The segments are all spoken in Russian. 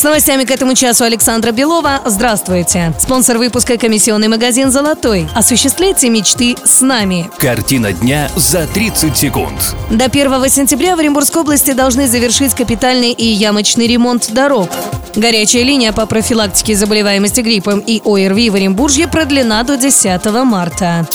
С новостями к этому часу Александра Белова. Здравствуйте. Спонсор выпуска комиссионный магазин «Золотой». Осуществляйте мечты с нами. Картина дня за 30 секунд. До 1 сентября в Оренбургской области должны завершить капитальный и ямочный ремонт дорог. Горячая линия по профилактике заболеваемости гриппом и ОРВИ в Оренбурге продлена до 10 марта.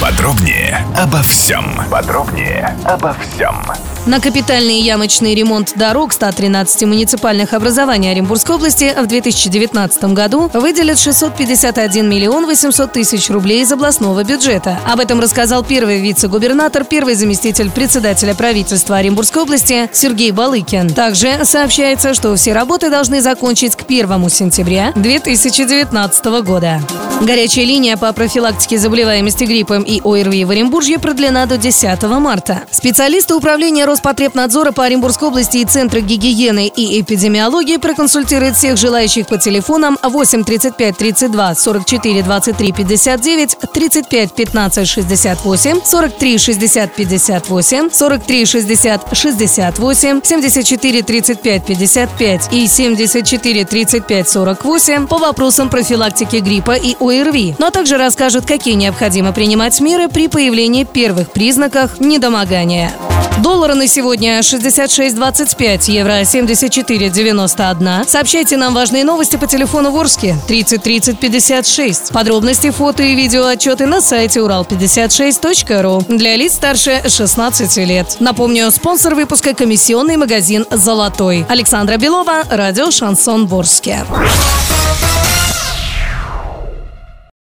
Подробнее обо всем. Подробнее обо всем. На капитальный ямочный ремонт дорог 113 муниципальных образований Оренбургской области в 2019 году выделят 651 миллион 800 тысяч рублей из областного бюджета. Об этом рассказал первый вице-губернатор, первый заместитель председателя правительства Оренбургской области Сергей Балыкин. Также сообщается, что все работы должны закончить к 1 сентября 2019 года. Горячая линия по профилактике заболеваемости гриппом и ОРВИ в Оренбурге продлена до 10 марта. Специалисты управления Роспотребнадзора по Оренбургской области и Центра гигиены и эпидемиологии проконсультируют всех желающих по телефонам 8 35 32 44 23 59, 35 15 68, 43 60 58, 43 60 68, 74 35 55 и 74 35 48 по вопросам профилактики гриппа и ОРВИ, но также расскажут, какие необходимо принимать меры при появлении первых признаков недомогания. Доллары на сегодня 66.25, евро 74.91. Сообщайте нам важные новости по телефону Ворске 30 30 56. Подробности, фото и видео отчеты на сайте урал56.ру для лиц старше 16 лет. Напомню, спонсор выпуска комиссионный магазин «Золотой». Александра Белова, радио «Шансон Ворске».